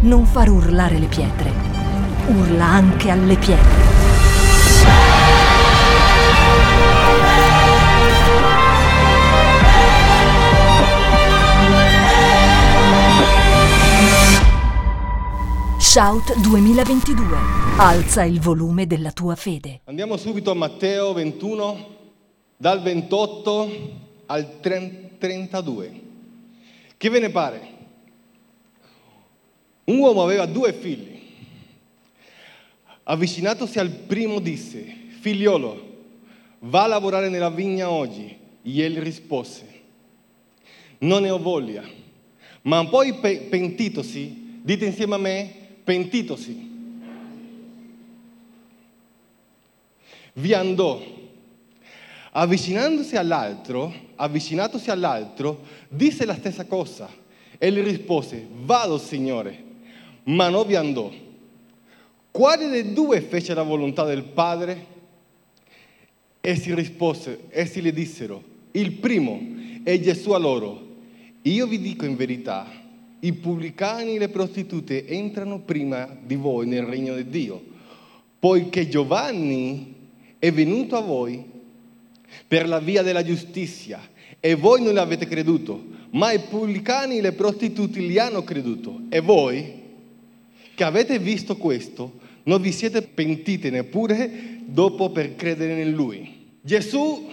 non far urlare le pietre, urla anche alle pietre. Shout 2022. Alza il volume della tua fede. Andiamo subito a Matteo 21, dal 28 al 32. Che ve ne pare? Un uomo aveva due figli. Avvicinatosi al primo disse, figliolo, va a lavorare nella vigna oggi. E egli rispose, non ne ho voglia. Ma poi pe- pentitosi, dite insieme a me, pentitosi. Vi andò. Avvicinandosi all'altro, avvicinatosi all'altro, disse la stessa cosa. Egli rispose, vado Signore, ma non vi andò. Quale dei due fece la volontà del Padre? Essi rispose, essi le dissero, il primo, e Gesù a loro, io vi dico in verità, i pubblicani e le prostitute entrano prima di voi nel regno di Dio, poiché Giovanni è venuto a voi per la via della giustizia e voi non l'avete creduto, ma i pubblicani e le prostitute gli hanno creduto e voi che avete visto questo non vi siete pentiti neppure dopo per credere in lui. Gesù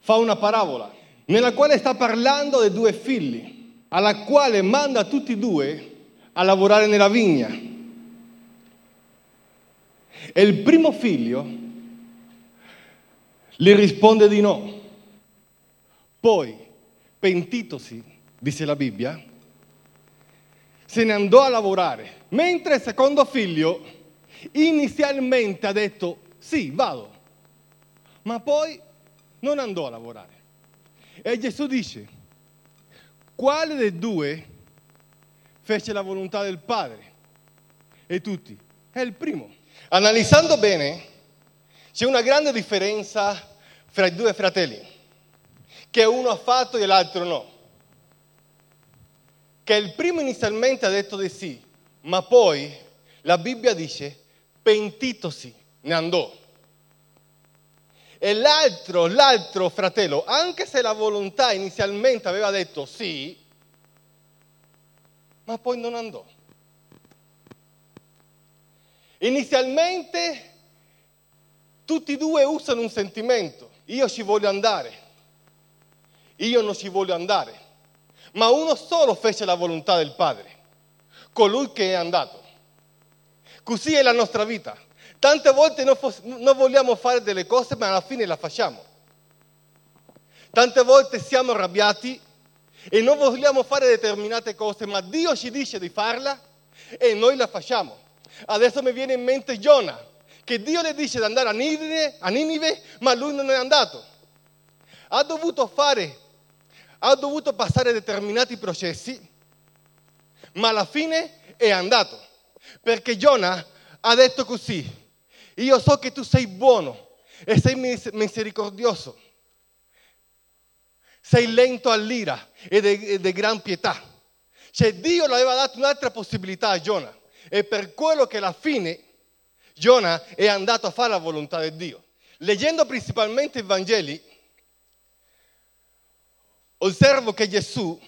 fa una parabola nella quale sta parlando di due figli alla quale manda tutti e due a lavorare nella vigna. E il primo figlio gli risponde di no. Poi, pentitosi, dice la Bibbia, se ne andò a lavorare, mentre il secondo figlio inizialmente ha detto sì, vado, ma poi non andò a lavorare. E Gesù dice, quale dei due fece la volontà del Padre? E tutti, è il primo. Analizzando bene, c'è una grande differenza fra i due fratelli, che uno ha fatto e l'altro no. Che il primo inizialmente ha detto di sì, ma poi la Bibbia dice, pentitosi, ne andò. E l'altro, l'altro fratello, anche se la volontà inizialmente aveva detto sì, ma poi non andò. Inizialmente tutti e due usano un sentimento, io ci voglio andare, io non ci voglio andare, ma uno solo fece la volontà del Padre, colui che è andato. Così è la nostra vita. Tante volte non, vogliamo fare delle cose, ma alla fine la facciamo. Tante volte siamo arrabbiati e non vogliamo fare determinate cose, ma Dio ci dice di farla e noi la facciamo. Adesso mi viene in mente Giona, che Dio le dice di andare a Ninive, a Ninive, ma lui non è andato. Ha dovuto fare, ha dovuto passare determinati processi, ma alla fine è andato. Perché Giona ha detto così, io so che tu sei buono e sei misericordioso. Sei lento all'ira e di gran pietà. Cioè Dio le aveva dato un'altra possibilità a Giona. E per quello che alla fine Giona è andato a fare la volontà di Dio. Leggendo principalmente i Vangeli, osservo che Gesù,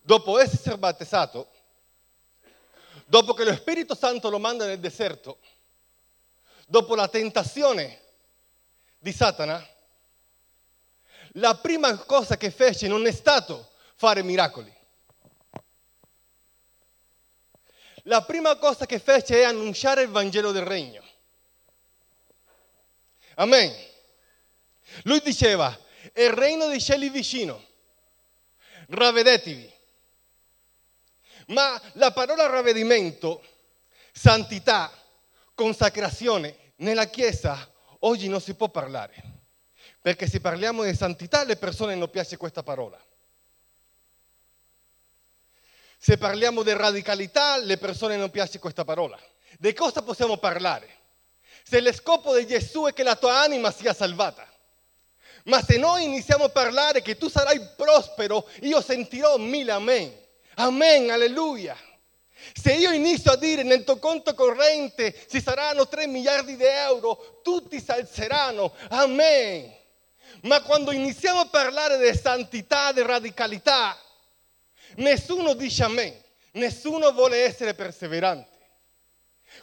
dopo essere battezzato, dopo che lo Spirito Santo lo manda nel deserto, dopo la tentazione di Satana, la prima cosa che fece non è stato fare miracoli. La prima cosa che fece è annunciare il Vangelo del Regno. Amen. Lui diceva, il regno dei cieli vicino, ravvedetevi. Ma la parola ravvedimento, santità, consacrazione nella Chiesa oggi non si può parlare. Perché se parliamo di santità alle persone non piace questa parola. Se parliamo di radicalità alle persone non piace questa parola. Di cosa possiamo parlare? Se lo scopo di Gesù è che la tua anima sia salvata. Ma se noi iniziamo a parlare che tu sarai prospero, io sentirò mille amen. Amen, alleluia. Se io inizio a dire nel tuo conto corrente ci saranno 3 miliardi di euro, tutti si alzeranno. Amen. Ma quando iniziamo a parlare di santità, di radicalità, nessuno dice amen, nessuno vuole essere perseverante.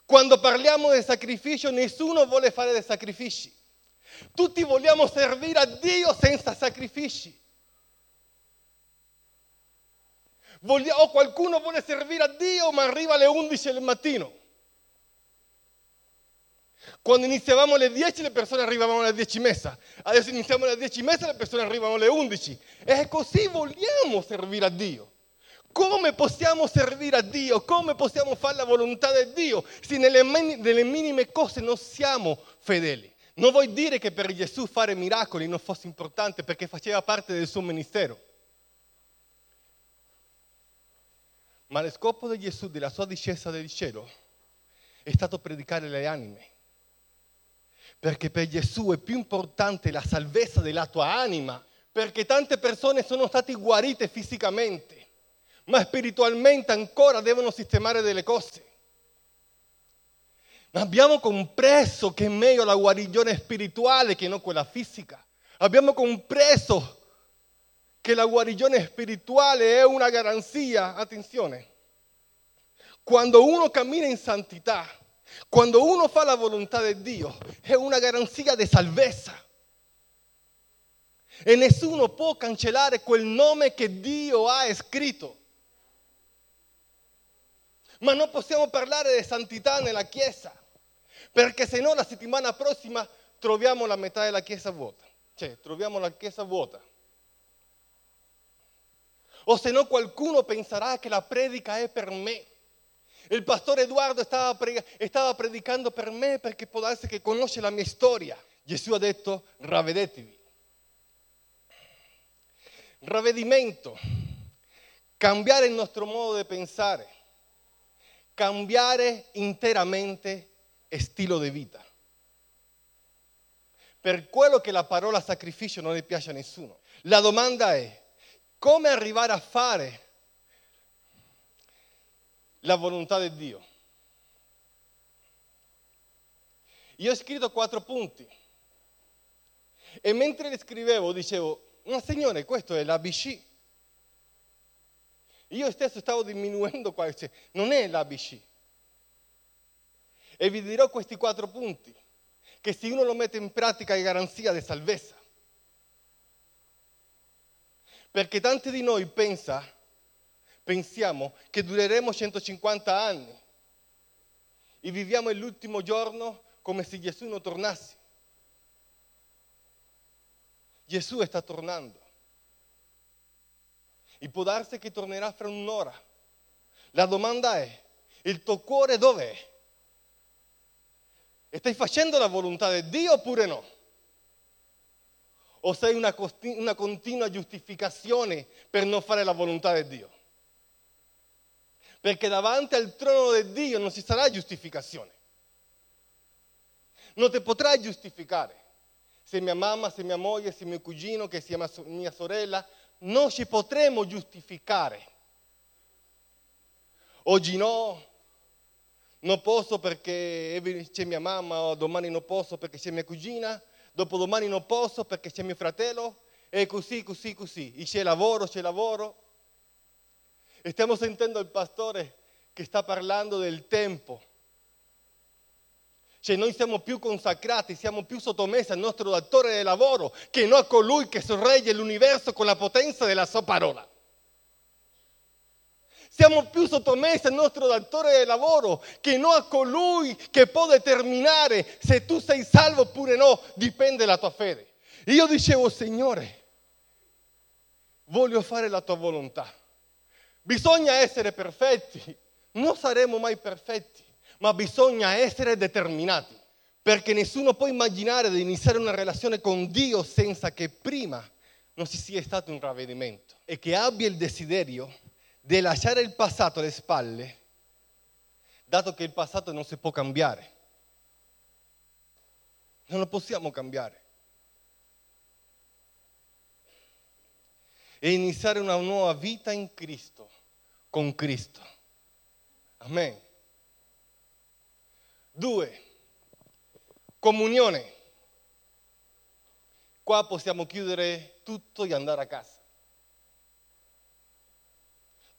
Quando parliamo di sacrificio, nessuno vuole fare dei sacrifici. Tutti vogliamo servire a Dio senza sacrifici. o qualcuno vuole servire a Dio ma arriva alle 11 del mattino. Quando iniziavamo alle 10 le persone arrivavano alle 10 messa, adesso iniziamo alle 10 messa le persone arrivano alle 11. E così vogliamo servire a Dio. Come possiamo servire a Dio? Come possiamo fare la volontà di Dio se nelle, nelle minime cose non siamo fedeli? Non vuol dire che per Gesù fare miracoli non fosse importante perché faceva parte del suo ministero. Ma lo scopo di Gesù, della sua discesa del cielo, è stato predicare le anime. Perché per Gesù è più importante la salvezza della tua anima, perché tante persone sono state guarite fisicamente, ma spiritualmente ancora devono sistemare delle cose. Abbiamo compreso che è meglio la guarigione spirituale che non quella fisica. Abbiamo compreso che la guarigione spirituale è una garanzia, attenzione, quando uno cammina in santità, quando uno fa la volontà di Dio, è una garanzia di salvezza. E nessuno può cancellare quel nome che Dio ha scritto. Ma non possiamo parlare di santità nella Chiesa, perché se no la settimana prossima troviamo la metà della Chiesa vuota, cioè troviamo la Chiesa vuota. O se no qualcuno penserà che la predica è per me. Il pastore Edoardo stava, stava predicando per me perché può darsi che conosce la mia storia. Gesù ha detto ravvedetevi. Ravvedimento, cambiare il nostro modo di pensare, cambiare interamente stile di vita. Per quello che la parola sacrificio non le piace a nessuno. La domanda è come arrivare a fare la volontà di Dio. Io ho scritto quattro punti e mentre le scrivevo dicevo, ma signore, questo è l'ABC. Io stesso stavo diminuendo qua, non è l'ABC. E vi dirò questi quattro punti, che se uno lo mette in pratica è garanzia di salvezza. Perché tanti di noi pensa, pensiamo che dureremo 150 anni e viviamo l'ultimo giorno come se Gesù non tornasse. Gesù sta tornando. E può darsi che tornerà fra un'ora. La domanda è, il tuo cuore dov'è? E stai facendo la volontà di Dio oppure no? o sei una, una continua giustificazione per non fare la volontà di Dio? Perché davanti al trono di Dio non ci sarà giustificazione. Non ti potrai giustificare. Se mia mamma, se mia moglie, se mio cugino, che sia mia sorella, non ci potremo giustificare. Oggi no, non posso perché c'è mia mamma, o domani non posso perché c'è mia cugina, dopodomani non posso perché c'è mio fratello, e così, così, così. E c'è lavoro, c'è lavoro. Stiamo sentendo il pastore che sta parlando del tempo. Cioè noi siamo più consacrati, siamo più sottomessi al nostro datore di lavoro che non a colui che sorregge l'universo con la potenza della sua parola. Siamo più sottomessi al nostro datore di lavoro che non a colui che può determinare se tu sei salvo oppure no, dipende dalla tua fede. Io dicevo, Signore, voglio fare la tua volontà. Bisogna essere perfetti, non saremo mai perfetti, ma bisogna essere determinati, perché nessuno può immaginare di iniziare una relazione con Dio senza che prima non ci sia stato un ravvedimento e che abbia il desiderio di lasciare il passato alle spalle, dato che il passato non si può cambiare. Non lo possiamo cambiare. E iniziare una nuova vita in Cristo, con Cristo. Amen. Due, comunione. Qua possiamo chiudere tutto e andare a casa.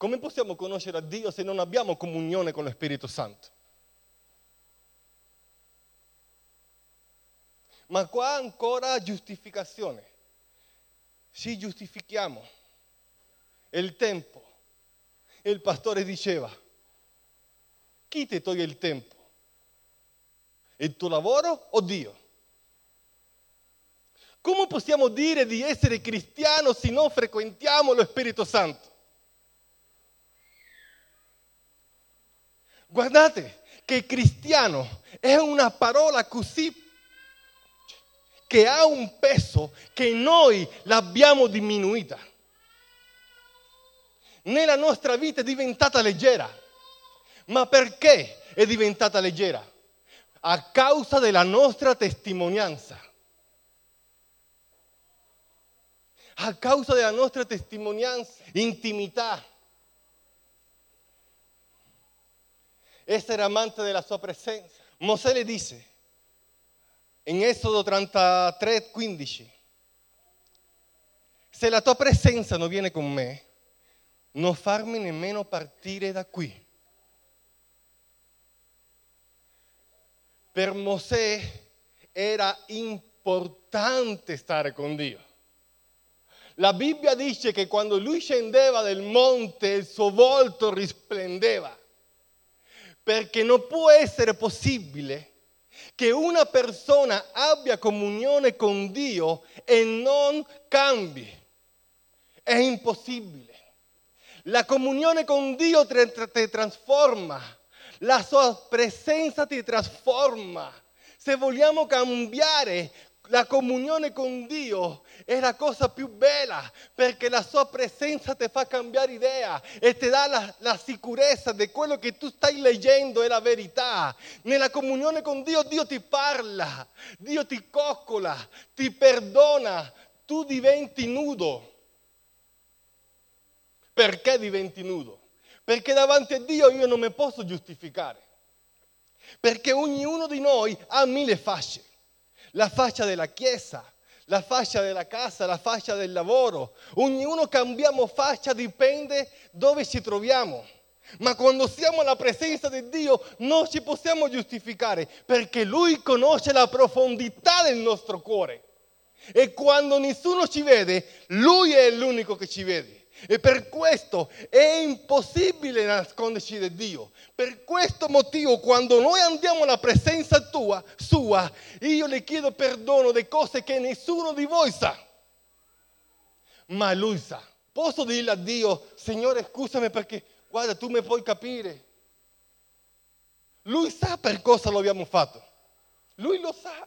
Come possiamo conoscere a Dio se non abbiamo comunione con lo Spirito Santo? Ma qua ancora giustificazione. Ci giustifichiamo. Il tempo. Il pastore diceva, chi ti toglie il tempo? Il tuo lavoro o Dio? Come possiamo dire di essere cristiano se non frequentiamo lo Spirito Santo? Guardate che cristiano è una parola così che ha un peso che noi l'abbiamo diminuita. Nella nostra vita è diventata leggera. Ma perché è diventata leggera? A causa della nostra testimonianza. A causa della nostra testimonianza, intimità. Essere amante della sua presenza. Mosè le dice in Esodo 33, 15, se la tua presenza non viene con me, non farmi nemmeno partire da qui. Per Mosè era importante stare con Dio. La Bibbia dice che quando lui scendeva del monte il suo volto risplendeva, perché non può essere possibile che una persona abbia comunione con Dio e non cambi. È impossibile. La comunione con Dio ti trasforma, la sua presenza ti trasforma. Se vogliamo cambiare la comunione con Dio è la cosa più bella perché la sua presenza ti fa cambiare idea e ti dà la, la sicurezza di quello che tu stai leggendo è la verità. Nella comunione con Dio Dio ti parla, Dio ti coccola, ti perdona, tu diventi nudo. Perché diventi nudo? Perché davanti a Dio io non mi posso giustificare. Perché ognuno di noi ha mille fasce la faccia della chiesa, la faccia della casa, la faccia del lavoro. Ognuno cambiamo faccia, dipende dove ci troviamo. Ma quando siamo alla presenza di Dio non ci possiamo giustificare perché Lui conosce la profondità del nostro cuore. E quando nessuno ci vede, Lui è l'unico che ci vede. E per questo è impossibile nasconderci da Dio. Per questo motivo, quando noi andiamo alla presenza tua, sua, io le chiedo perdono di cose che nessuno di voi sa. Ma lui sa. Posso dirle a Dio, Signore, scusami perché, guarda, tu mi puoi capire. Lui sa per cosa lo abbiamo fatto. Lui lo sa.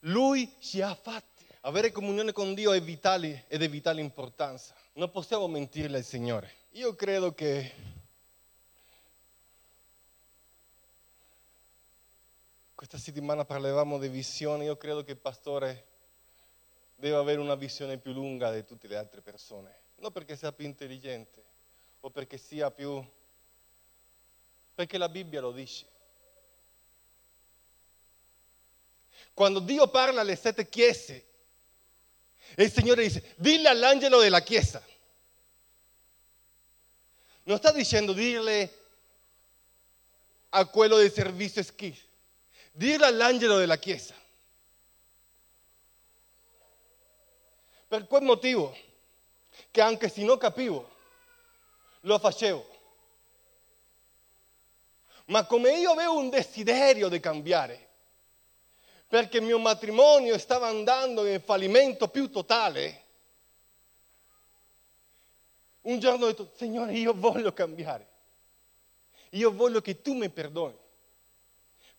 Lui ci ha fatto. Avere comunione con Dio è vitale ed è vitale importanza. Non possiamo mentirle al Signore. Io credo che questa settimana parlavamo di visione, io credo che il pastore deve avere una visione più lunga di tutte le altre persone, non perché sia più intelligente o perché sia più... perché la Bibbia lo dice. Quando Dio parla alle sette chiese, il Signore dice, dille all'angelo della chiesa. Non sta dicendo dirle a quello del servizio schi, dirle all'angelo della chiesa. Per quel motivo, che anche se non capivo, lo facevo. Ma come io avevo un desiderio di cambiare, perché il mio matrimonio stava andando in fallimento più totale, un giorno ho detto, Signore, io voglio cambiare. Io voglio che tu mi perdoni.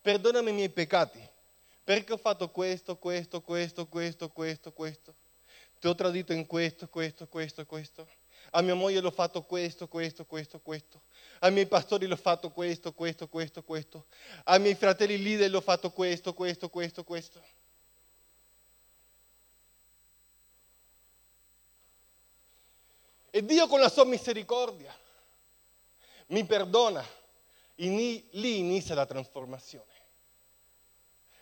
Perdonami i miei peccati. Perché ho fatto questo, questo, questo, questo, questo, questo. Ti ho tradito in questo, questo, questo, questo. A mia moglie l'ho fatto questo, questo, questo, questo. Ai miei pastori l'ho fatto questo, questo, questo, questo. Ai miei fratelli leader l'ho fatto questo, questo, questo, questo. E Dio con la sua misericordia mi perdona. Ini- lì inizia la trasformazione.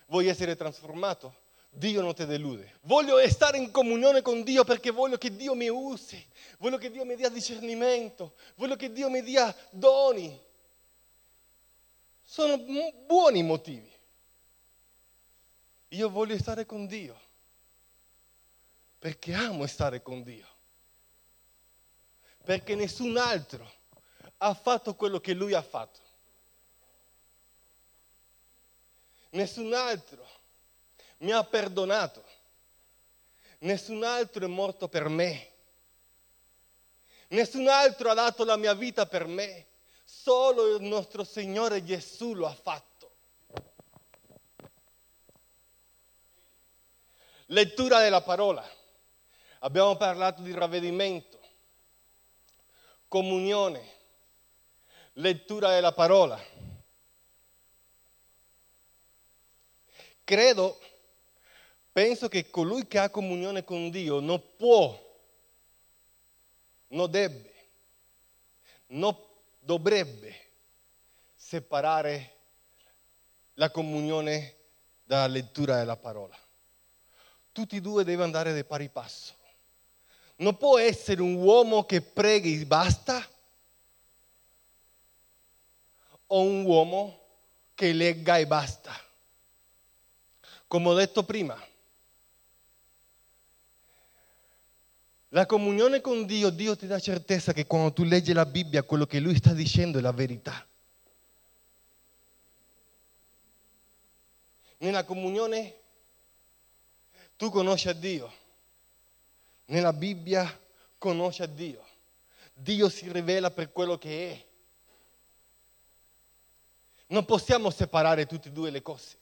Vuoi essere trasformato? Dio non ti delude. Voglio stare in comunione con Dio perché voglio che Dio mi usi, voglio che Dio mi dia discernimento, voglio che Dio mi dia doni. Sono buoni motivi. Io voglio stare con Dio perché amo stare con Dio. Perché nessun altro ha fatto quello che Lui ha fatto. Nessun altro mi ha perdonato. Nessun altro è morto per me. Nessun altro ha dato la mia vita per me. Solo il nostro Signore Gesù lo ha fatto. Lettura della parola. Abbiamo parlato di ravvedimento, comunione, lettura della parola. Credo, penso che colui che ha comunione con Dio non può, non deve, non dovrebbe separare la comunione dalla lettura della parola. Tutti e due devono andare di pari passo. Non può essere un uomo che preghi e basta o un uomo che legga e basta. Come ho detto prima, la comunione con Dio, Dio ti dà certezza che quando tu leggi la Bibbia quello che Lui sta dicendo è la verità. Nella comunione tu conosci a Dio. Nella Bibbia conosci a Dio. Dio si rivela per quello che è. Non possiamo separare tutte e due le cose.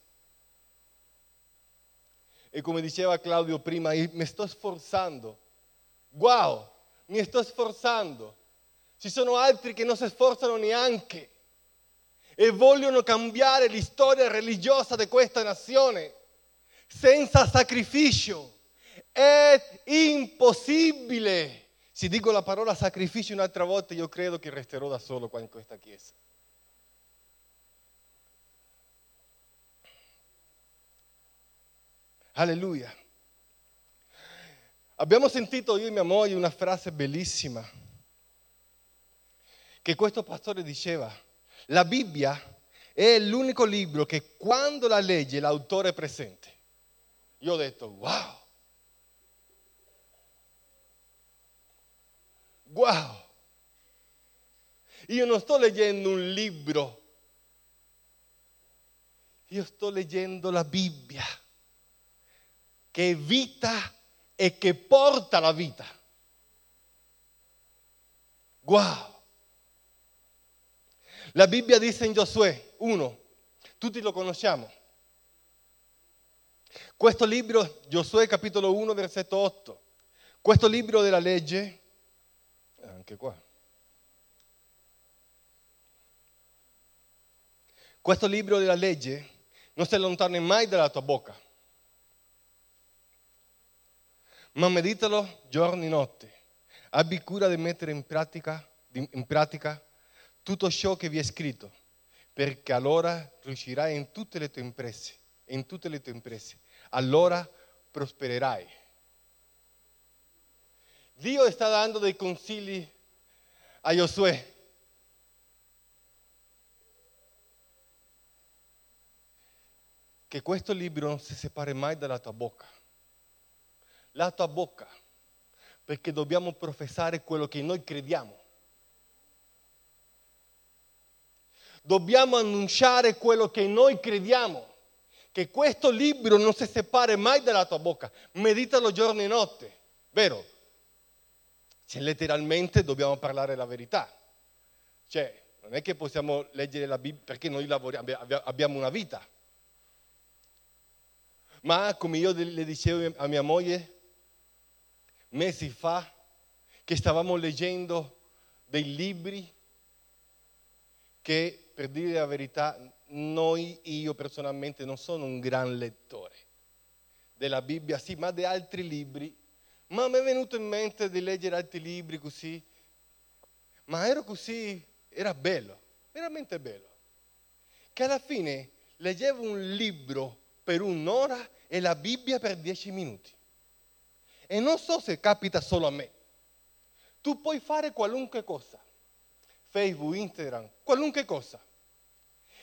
E come diceva Claudio prima, mi sto sforzando. Wow, mi sto sforzando. Ci sono altri che non si sforzano neanche e vogliono cambiare la storia religiosa di questa nazione senza sacrificio. È impossibile. Se dico la parola sacrificio un'altra volta, io credo che resterò da solo qua in questa chiesa. Alleluia. Abbiamo sentito io e mia moglie una frase bellissima che questo pastore diceva, la Bibbia è l'unico libro che quando la legge l'autore è presente. Io ho detto, wow, wow, io non sto leggendo un libro, io sto leggendo la Bibbia che è vita e che porta la vita. Wow! La Bibbia dice in Giosuè 1, tutti lo conosciamo. Questo libro, Giosuè capitolo 1, versetto 8, questo libro della legge, anche qua, questo libro della legge non si allontana mai dalla tua bocca ma meditalo giorno e notte. Abbi cura di mettere in pratica, in pratica tutto ciò che vi è scritto, perché allora riuscirai in tutte le tue imprese, in tutte le tue imprese. Allora prospererai. Dio sta dando dei consigli a Giosuè. Che questo libro non si separi mai dalla tua bocca la tua bocca, perché dobbiamo professare quello che noi crediamo. Dobbiamo annunciare quello che noi crediamo, che questo libro non si separe mai dalla tua bocca, meditalo giorno e notte, vero? Cioè, letteralmente dobbiamo parlare la verità. Cioè, non è che possiamo leggere la Bibbia perché noi lavoriamo, abbiamo una vita. Ma come io le dicevo a mia moglie, mesi fa che stavamo leggendo dei libri che, per dire la verità, noi, io personalmente non sono un gran lettore della Bibbia, sì, ma di altri libri, ma mi è venuto in mente di leggere altri libri così, ma ero così, era bello, veramente bello, che alla fine leggevo un libro per un'ora e la Bibbia per dieci minuti. E non so se capita solo a me. Tu puoi fare qualunque cosa, Facebook, Instagram, qualunque cosa.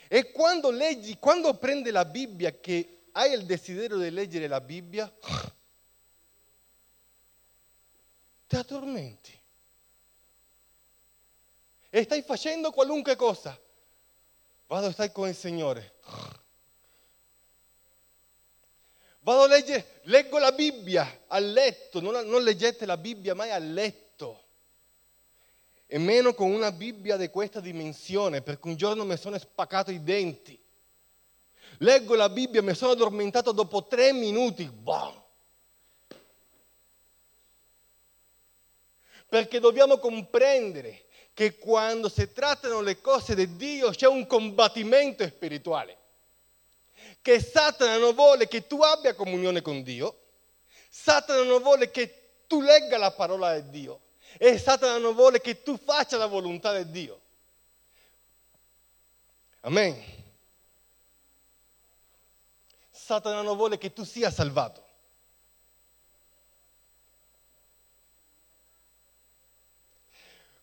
E quando leggi, quando prendi la Bibbia, che hai il desiderio di leggere la Bibbia, ti addormenti. E stai facendo qualunque cosa. Vado a stare con il Signore. Vado a leggere, leggo la Bibbia a letto, non, non leggete la Bibbia mai a letto. E meno con una Bibbia di questa dimensione, perché un giorno mi sono spaccato i denti. Leggo la Bibbia, mi sono addormentato dopo tre minuti. Boom. Perché dobbiamo comprendere che quando si trattano le cose di Dio c'è un combattimento spirituale. Che Satana non vuole che tu abbia comunione con Dio, Satana non vuole che tu legga la parola di Dio e Satana non vuole che tu faccia la volontà di Dio. Amen. Satana non vuole che tu sia salvato.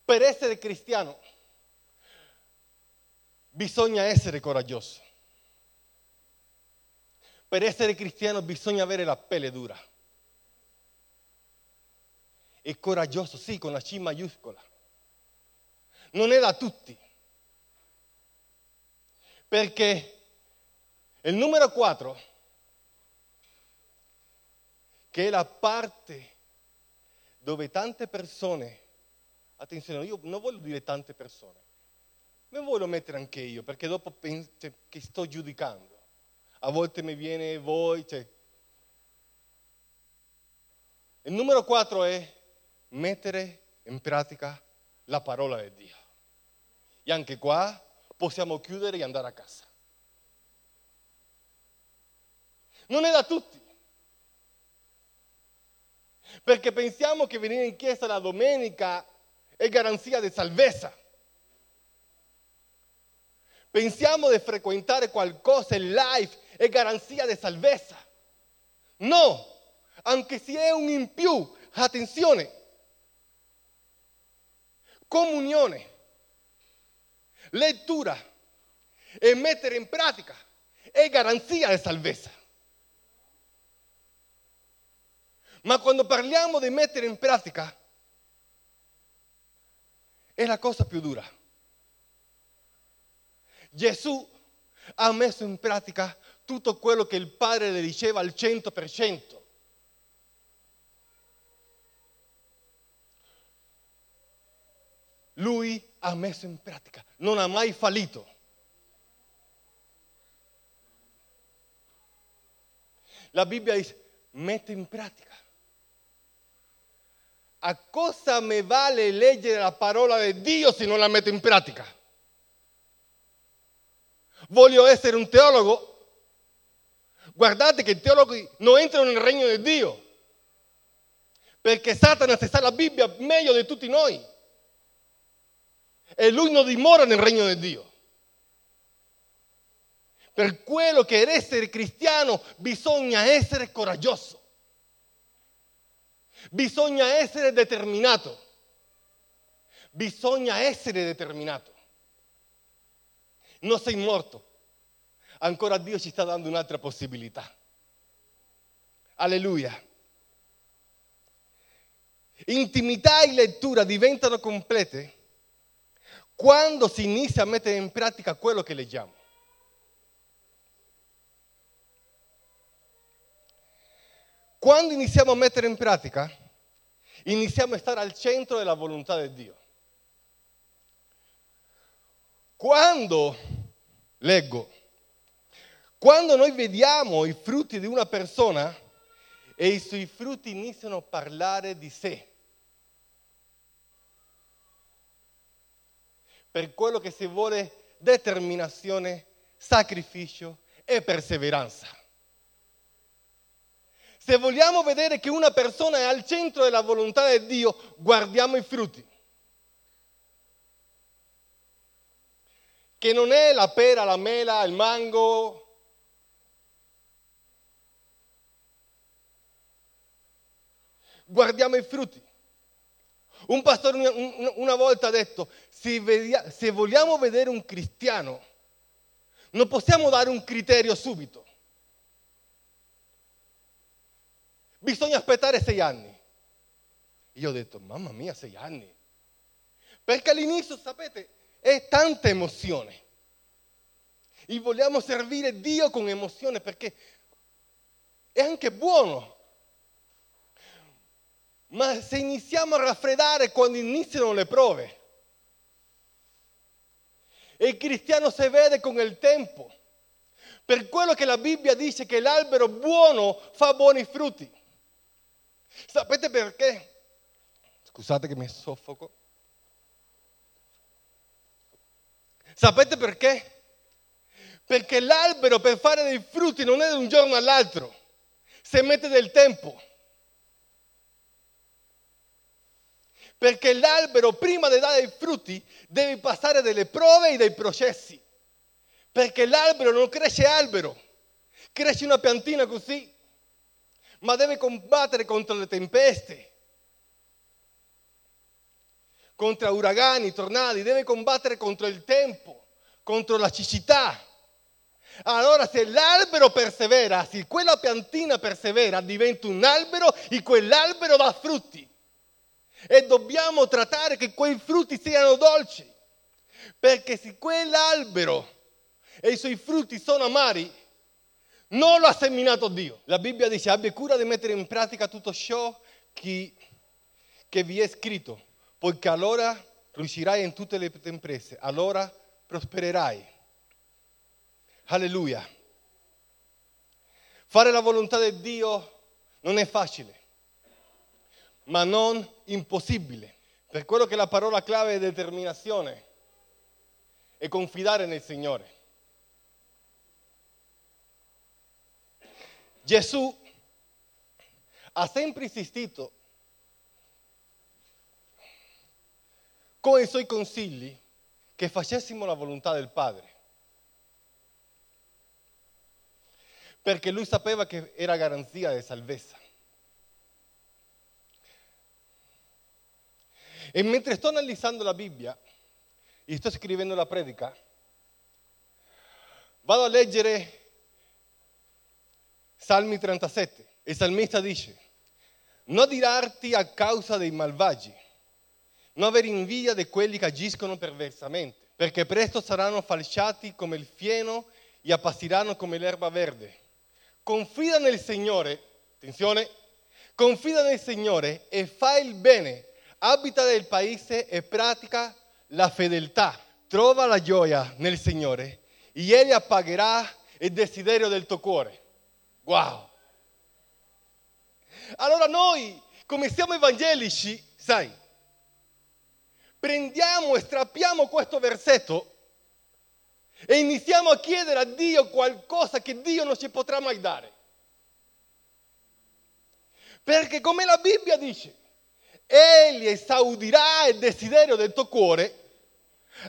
Per essere cristiano bisogna essere coraggioso. Per essere cristiano bisogna avere la pelle dura. E coraggioso, sì, con la C maiuscola. Non è da tutti. Perché il numero 4, che è la parte dove tante persone Attenzione, io non voglio dire tante persone, me voglio mettere anche io, perché dopo penso che sto giudicando. A volte mi viene voi. Cioè. Il numero quattro è mettere in pratica la parola di Dio. E anche qua possiamo chiudere e andare a casa. Non è da tutti. Perché pensiamo che venire in chiesa la domenica è garanzia di salvezza. Pensiamo di frequentare qualcosa in live è garanzia di salvezza. No, anche se è un in più, attenzione, comunione, lettura e mettere in pratica è garanzia di salvezza. Ma quando parliamo di mettere in pratica, è la cosa più dura. Gesù ha messo in pratica tutto quello che il Padre le diceva al 100%. Lui ha messo in pratica, non ha mai fallito. La Bibbia dice, mette in pratica a cosa me vale leggere la parola di Dio se non la metto in pratica? Voglio essere un teologo? Guardate che i teologhi non entrano nel regno di Dio, perché Satana si sa la Bibbia meglio di tutti noi e lui non dimora nel regno di Dio. Per quello che essere cristiano bisogna essere coraggioso. Bisogna essere determinato. Bisogna essere determinato. Non sei morto. Ancora Dio ci sta dando un'altra possibilità. Alleluia. Intimità e lettura diventano complete quando si inizia a mettere in pratica quello che leggiamo. Quando iniziamo a mettere in pratica, iniziamo a stare al centro della volontà di Dio. Quando, leggo, quando noi vediamo i frutti di una persona e i suoi frutti iniziano a parlare di sé, per quello che si vuole determinazione, sacrificio e perseveranza. Se vogliamo vedere che una persona è al centro della volontà di Dio, guardiamo i frutti. Che non è la pera, la mela, il mango. Guardiamo i frutti. Un pastore una, volta ha detto, se vogliamo vedere un cristiano, non possiamo dare un criterio subito. Bisogna aspettare sei anni. Io ho detto, mamma mia, sei anni. Perché all'inizio, sapete, è tanta emozione. E vogliamo servire Dio con emozione perché è anche buono. Ma se iniziamo a raffreddare quando iniziano le prove, e il cristiano si vede con il tempo, per quello che la Bibbia dice che l'albero buono fa buoni frutti. Sapete perché? Scusate che mi soffoco. Sapete perché? Perché l'albero per fare dei frutti non è da un giorno all'altro, si mette del tempo. Perché l'albero prima di dare i frutti deve passare delle prove e dei processi. Perché l'albero non cresce albero, cresce una piantina così ma deve combattere contro le tempeste, contro uragani, tornadi, deve combattere contro il tempo, contro la cecità. Allora se l'albero persevera, se quella piantina persevera, diventa un albero e quell'albero dà frutti. E dobbiamo trattare che quei frutti siano dolci. Perché se quell'albero e i suoi frutti sono amari, non lo ha seminato Dio. La Bibbia dice abbia cura di mettere in pratica tutto ciò che, che vi è scritto, poiché allora riuscirai in tutte le tue imprese, allora prospererai. Alleluia. Fare la volontà di Dio non è facile, ma non impossibile. Per quello la parola clave è determinazione e confidare nel Signore. Gesù ha sempre insistito con i suoi consigli che facessimo la volontà del Padre. Perché lui sapeva che era garanzia di salvezza. E mentre sto analizzando la Bibbia e sto scrivendo la predica, vado a leggere Salmi 37. Il salmista dice, non dirarti a causa dei malvagi, non avere invidia di quelli che agiscono perversamente, perché presto saranno falciati come il fieno e appassiranno come l'erba verde. Confida nel Signore, attenzione, confida nel Signore e fai il bene, abita nel paese e pratica la fedeltà. Trova la gioia nel Signore e Egli appagherà il desiderio del tuo cuore. Wow! Allora noi, come siamo evangelici, sai, prendiamo e strappiamo questo versetto e iniziamo a chiedere a Dio qualcosa che Dio non ci potrà mai dare. Perché come la Bibbia dice, Egli esaudirà il desiderio del tuo cuore,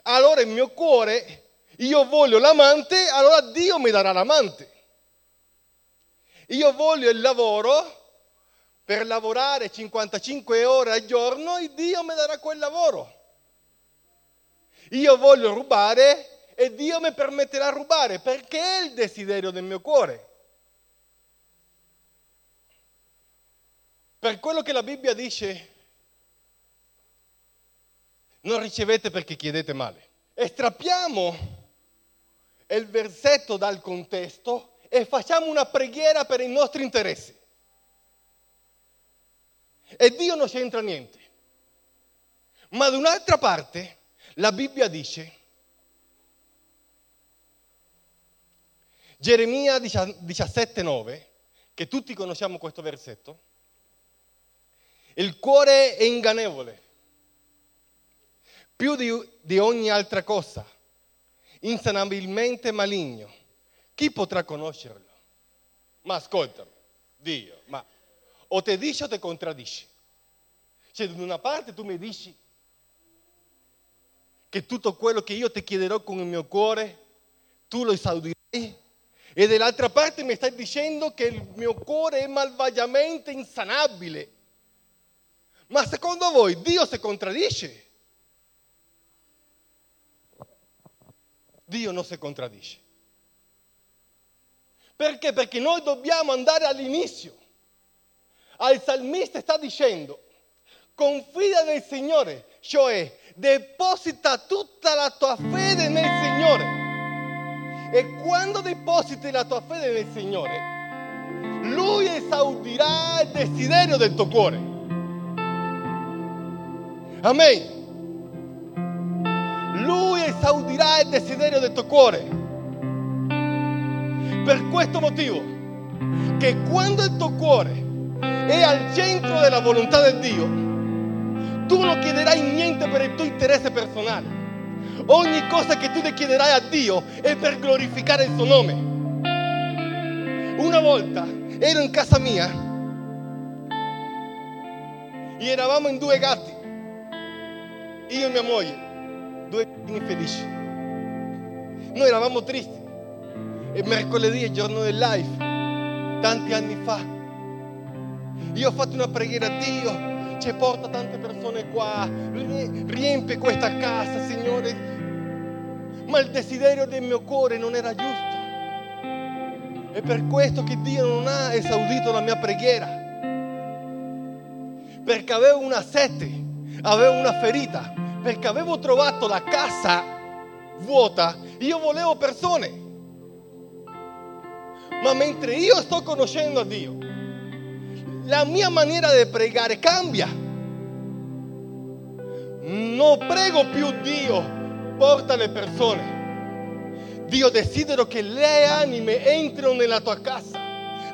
allora il mio cuore, io voglio l'amante, allora Dio mi darà l'amante. Io voglio il lavoro per lavorare 55 ore al giorno e Dio mi darà quel lavoro. Io voglio rubare e Dio mi permetterà di rubare perché è il desiderio del mio cuore. Per quello che la Bibbia dice, non ricevete perché chiedete male. Estrappiamo il versetto dal contesto e facciamo una preghiera per i nostri interessi. E Dio non c'entra niente. Ma da un'altra parte la Bibbia dice, Geremia 17,9, che tutti conosciamo questo versetto, il cuore è ingannevole, più di, di ogni altra cosa, insanabilmente maligno chi potrà conoscerlo? Ma ascoltami, Dio, ma o ti dice o ti contraddice. Cioè, da una parte tu mi dici che tutto quello che io ti chiederò con il mio cuore, tu lo esaudirai, e dall'altra parte mi stai dicendo che il mio cuore è malvagiamente insanabile. Ma secondo voi Dio si contraddice? Dio non si contraddice. Perché? Perché noi dobbiamo andare all'inizio. Al salmista sta dicendo, confida nel Signore, cioè deposita tutta la tua fede nel Signore. E quando depositi la tua fede nel Signore, Lui esaudirà il desiderio del tuo cuore. Amen. Lui esaudirà il desiderio del tuo cuore. Per questo motivo, che quando il tuo cuore è al centro della volontà di Dio, tu non chiederai niente per il tuo interesse personale. Ogni cosa che tu chiederai a Dio è per glorificare il suo nome. Una volta ero in casa mia e eravamo in due gatti, io e mia moglie, due gattini felici. Noi eravamo tristi e mercoledì è il giorno del live, tanti anni fa. Io ho fatto una preghiera a Dio, ci porta tante persone qua, riempie questa casa, Signore. Ma il desiderio del mio cuore non era giusto. È per questo che Dio non ha esaudito la mia preghiera. Perché avevo una sete, avevo una ferita, perché avevo trovato la casa vuota, io volevo persone. Ma mentre io sto conoscendo Dio, la mia maniera di pregare cambia. Non prego più Dio, porta le persone. Dio desidero che le anime entrino nella tua casa,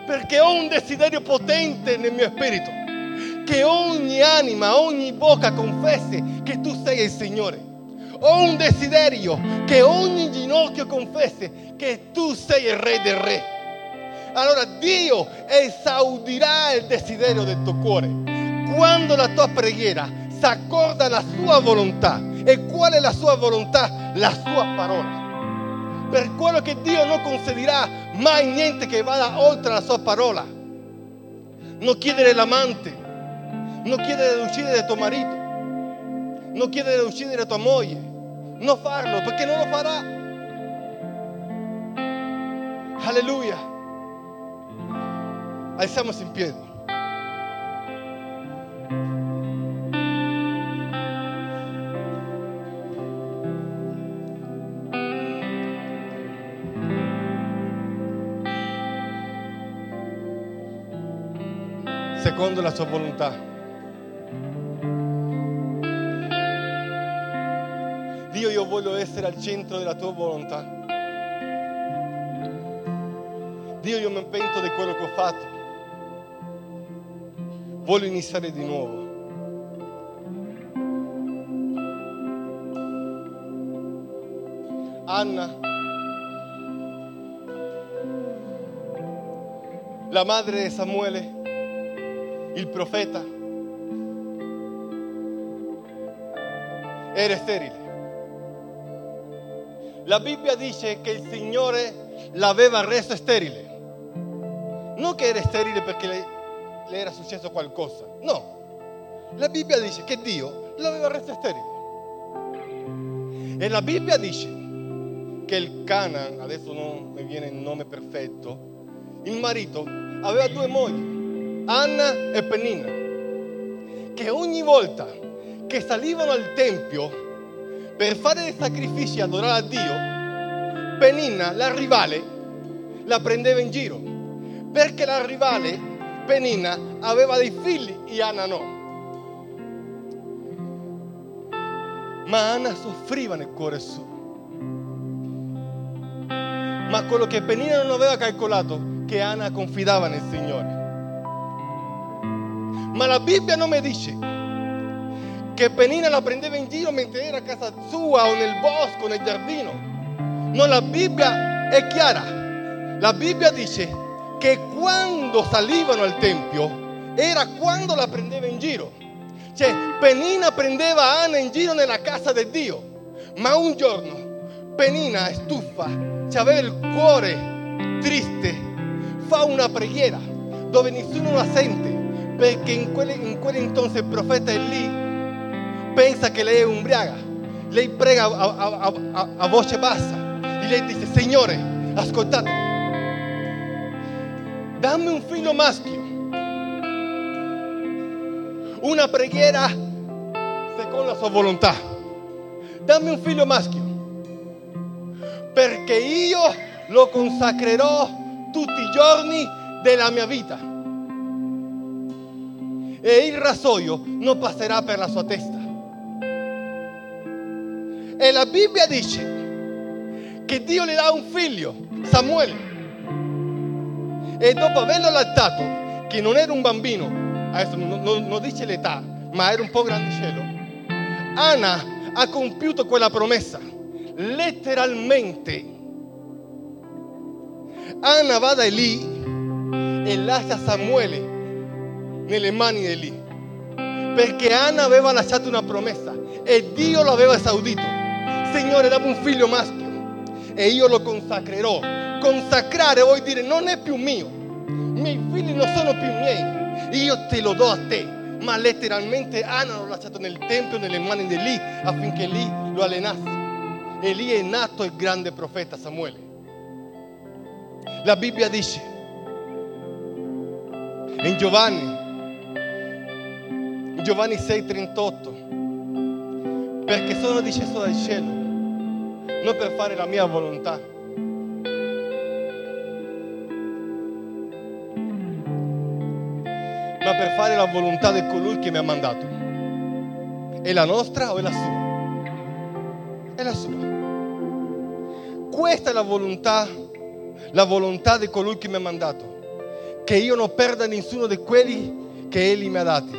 perché ho un desiderio potente nel mio spirito, che ogni anima, ogni bocca confessi che tu sei il Signore. Ho un desiderio che ogni ginocchio confessi che tu sei il Re del Re allora Dio esaudirà il desiderio del tuo cuore. Quando la tua preghiera si accorda alla sua volontà. E qual è la sua volontà? La sua parola. Per quello che Dio non concedirà mai niente che vada oltre la sua parola. Non chiedere l'amante, non chiedere di uccidere tuo marito, non chiedere di uccidere tua moglie, non farlo perché non lo farà. Alleluia. Alziamoci in piedi. Secondo la sua volontà. Voglio essere al centro della tua volontà. Dio, io mi pento di quello che ho fatto voglio iniziare di nuovo. Anna, la madre di Samuele, il profeta, era sterile. La Bibbia dice che il Signore l'aveva reso sterile. Non che era sterile perché le le era successo qualcosa. No, la Bibbia dice che Dio l'aveva reso sterile. E la Bibbia dice che il Canaan, adesso non mi viene il nome perfetto, il marito aveva due mogli, Anna e Penina, che ogni volta che salivano al Tempio per fare dei sacrifici e adorare a Dio, Penina, la rivale, la prendeva in giro, perché la rivale Penina aveva dei figli e Anna no. Ma Anna soffriva nel cuore suo. Ma quello che Penina non aveva calcolato, che Anna confidava nel Signore. Ma la Bibbia non mi dice che Penina la prendeva in giro mentre era a casa sua o nel bosco, nel giardino. No, la Bibbia è chiara. La Bibbia dice che quando salivano al Tempio era quando la prendeva in giro. Cioè, Penina prendeva Anna in giro nella casa di Dio. Ma un giorno Penina, stufa, aveva il cuore triste, fa una preghiera dove nessuno la sente, perché in quel, in quell'intonce il profeta è lì, pensa che lei è ubriaca. Lei prega a, a, a, a voce bassa e lei dice, Signore, ascoltatemi, dammi un figlio maschio. Una preghiera secondo la sua volontà. Dammi un figlio maschio. Perché io lo consacrerò tutti i giorni della mia vita. E il rasoio non passerà per la sua testa. E la Bibbia dice che Dio le dà un figlio, Samuele. E dopo averlo lattato, che non era un bambino, adesso non, non, non dice l'età, ma era un po' grandicello, Anna ha compiuto quella promessa, letteralmente. Anna va da lì e lascia Samuele nelle mani di lì, perché Anna aveva lasciato una promessa e Dio l'aveva esaudito. Signore, dammi un figlio maschio e io lo consacrerò. Consacrare vuol dire non è più mio, i miei figli non sono più miei, io te lo do a te. Ma letteralmente Anna l'ho lasciato nel tempio, nelle mani di lì, affinché lì lo allenasse. E lì è nato il grande profeta Samuele. La Bibbia dice in Giovanni, in Giovanni 6:38, perché sono disceso dal cielo, non per fare la mia volontà ma per fare la volontà di colui che mi ha mandato. È la nostra o è la sua? È la sua. Questa è la volontà, la volontà di colui che mi ha mandato. Che io non perda nessuno di quelli che Egli mi ha dati,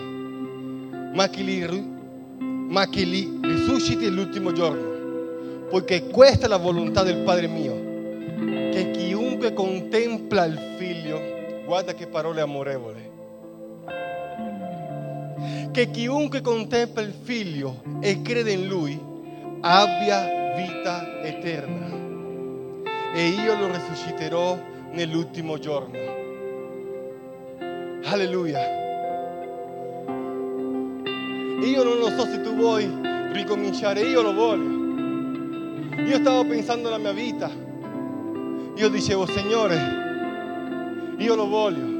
ma che li, ma che li risusciti l'ultimo giorno. Poiché questa la volontà del Padre mio, che chiunque contempla il Figlio, guarda che parole amorevoli, che chiunque contempla il figlio e crede in lui abbia vita eterna e io lo risusciterò nell'ultimo giorno. Alleluia. Io non lo so se tu vuoi ricominciare, io lo voglio. Io stavo pensando alla mia vita. Io dicevo, Signore, io lo voglio.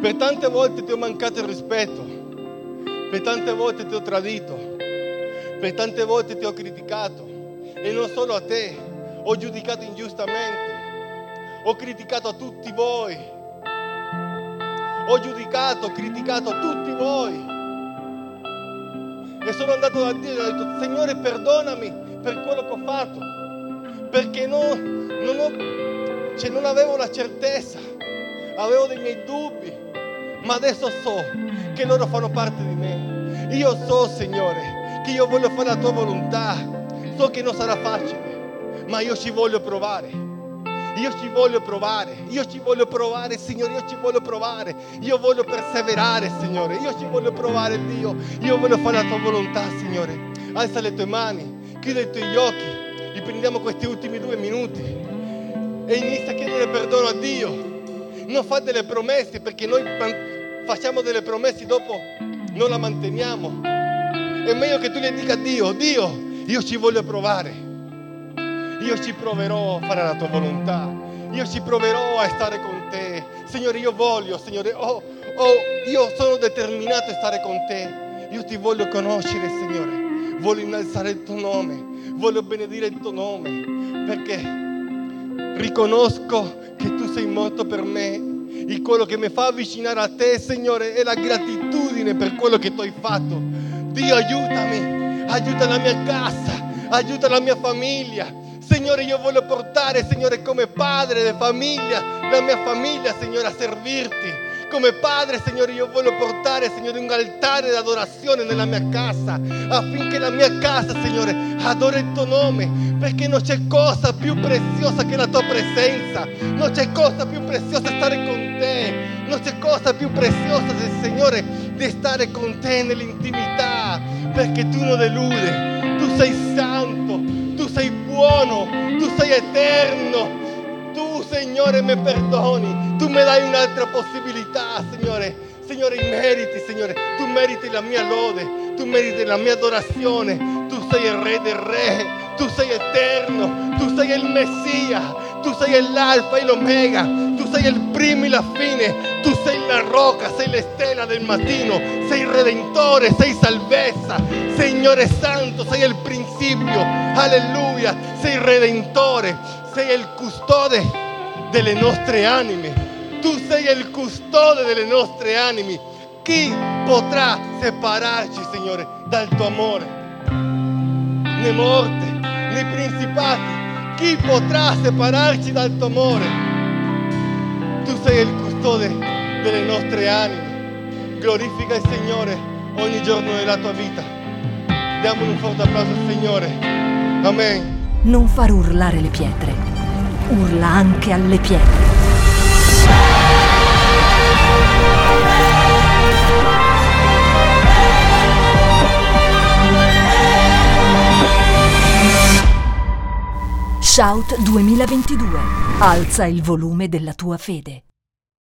Per tante volte ti ho mancato il rispetto, per tante volte ti ho tradito, per tante volte ti ho criticato e non solo a te, ho giudicato ingiustamente, ho criticato a tutti voi, ho giudicato, criticato a tutti voi. E sono andato da Dio e ho detto, Signore perdonami per quello che ho fatto, perché no, non, ho, cioè non avevo la certezza, avevo dei miei dubbi ma adesso so che loro fanno parte di me. Io so, Signore, che io voglio fare la tua volontà. So che non sarà facile, ma io ci voglio provare. Io ci voglio provare, io ci voglio provare, Signore, io ci voglio provare, io voglio perseverare, Signore, io ci voglio provare, Dio, io voglio fare la tua volontà, Signore. Alza le tue mani, chiudi i tuoi occhi e prendiamo questi ultimi due minuti e inizia a chiedere perdono a Dio. Non fa delle promesse perché noi facciamo delle promesse e dopo non la manteniamo. È meglio che tu le dica a Dio, Dio, io ci voglio provare. Io ci proverò a fare la tua volontà. Io ci proverò a stare con te. Signore, io voglio, Signore, oh, oh, io sono determinato a stare con te. Io ti voglio conoscere, Signore. Voglio innalzare il tuo nome. Voglio benedire il tuo nome. Perché riconosco che tu sei morto per me e quello che mi fa avvicinare a te, Signore, è la gratitudine per quello che tu hai fatto. Dio, aiutami, aiuta la mia casa, aiuta la mia famiglia. Signore, io voglio portare, Signore, come padre di famiglia, la mia famiglia, Signore, a servirti. Come padre, Signore, io voglio portare, Signore, un altare d'adorazione nella mia casa, affinché la mia casa, Signore, adori il tuo nome, perché non c'è cosa più preziosa che la tua presenza, non c'è cosa più preziosa stare con te, non c'è cosa più preziosa Signore di stare con te nell'intimità, perché tu non delude, tu sei santo, sei buono, tu sei eterno. Tu, Signore, mi perdoni, tu mi dai un'altra possibilità, Signore. Signore, meriti, Signore, tu meriti la mia lode, tu meriti la mia adorazione, tu sei il Re del Re, tu sei eterno, tu sei il Messia, tu sei l'alfa e l'omega, tu sei il primo e la fine, tu sei la roca, sei la stella del mattino, sei il redentore, sei salvezza, Signore Santo, sei il principio, alleluia, sei redentore, sei il custode delle nostre anime. Tu sei il custode delle nostre anime. Chi potrà separarci, Signore, dal tuo amore? Né morte, né principati. Chi potrà separarci dal tuo amore? Tu sei il custode delle nostre anime. Glorifica il Signore ogni giorno della tua vita. Diamo un forte applauso al Signore. Amen. Non far urlare le pietre. Urla anche alle pietre. Shout 2022. Alza il volume della tua fede.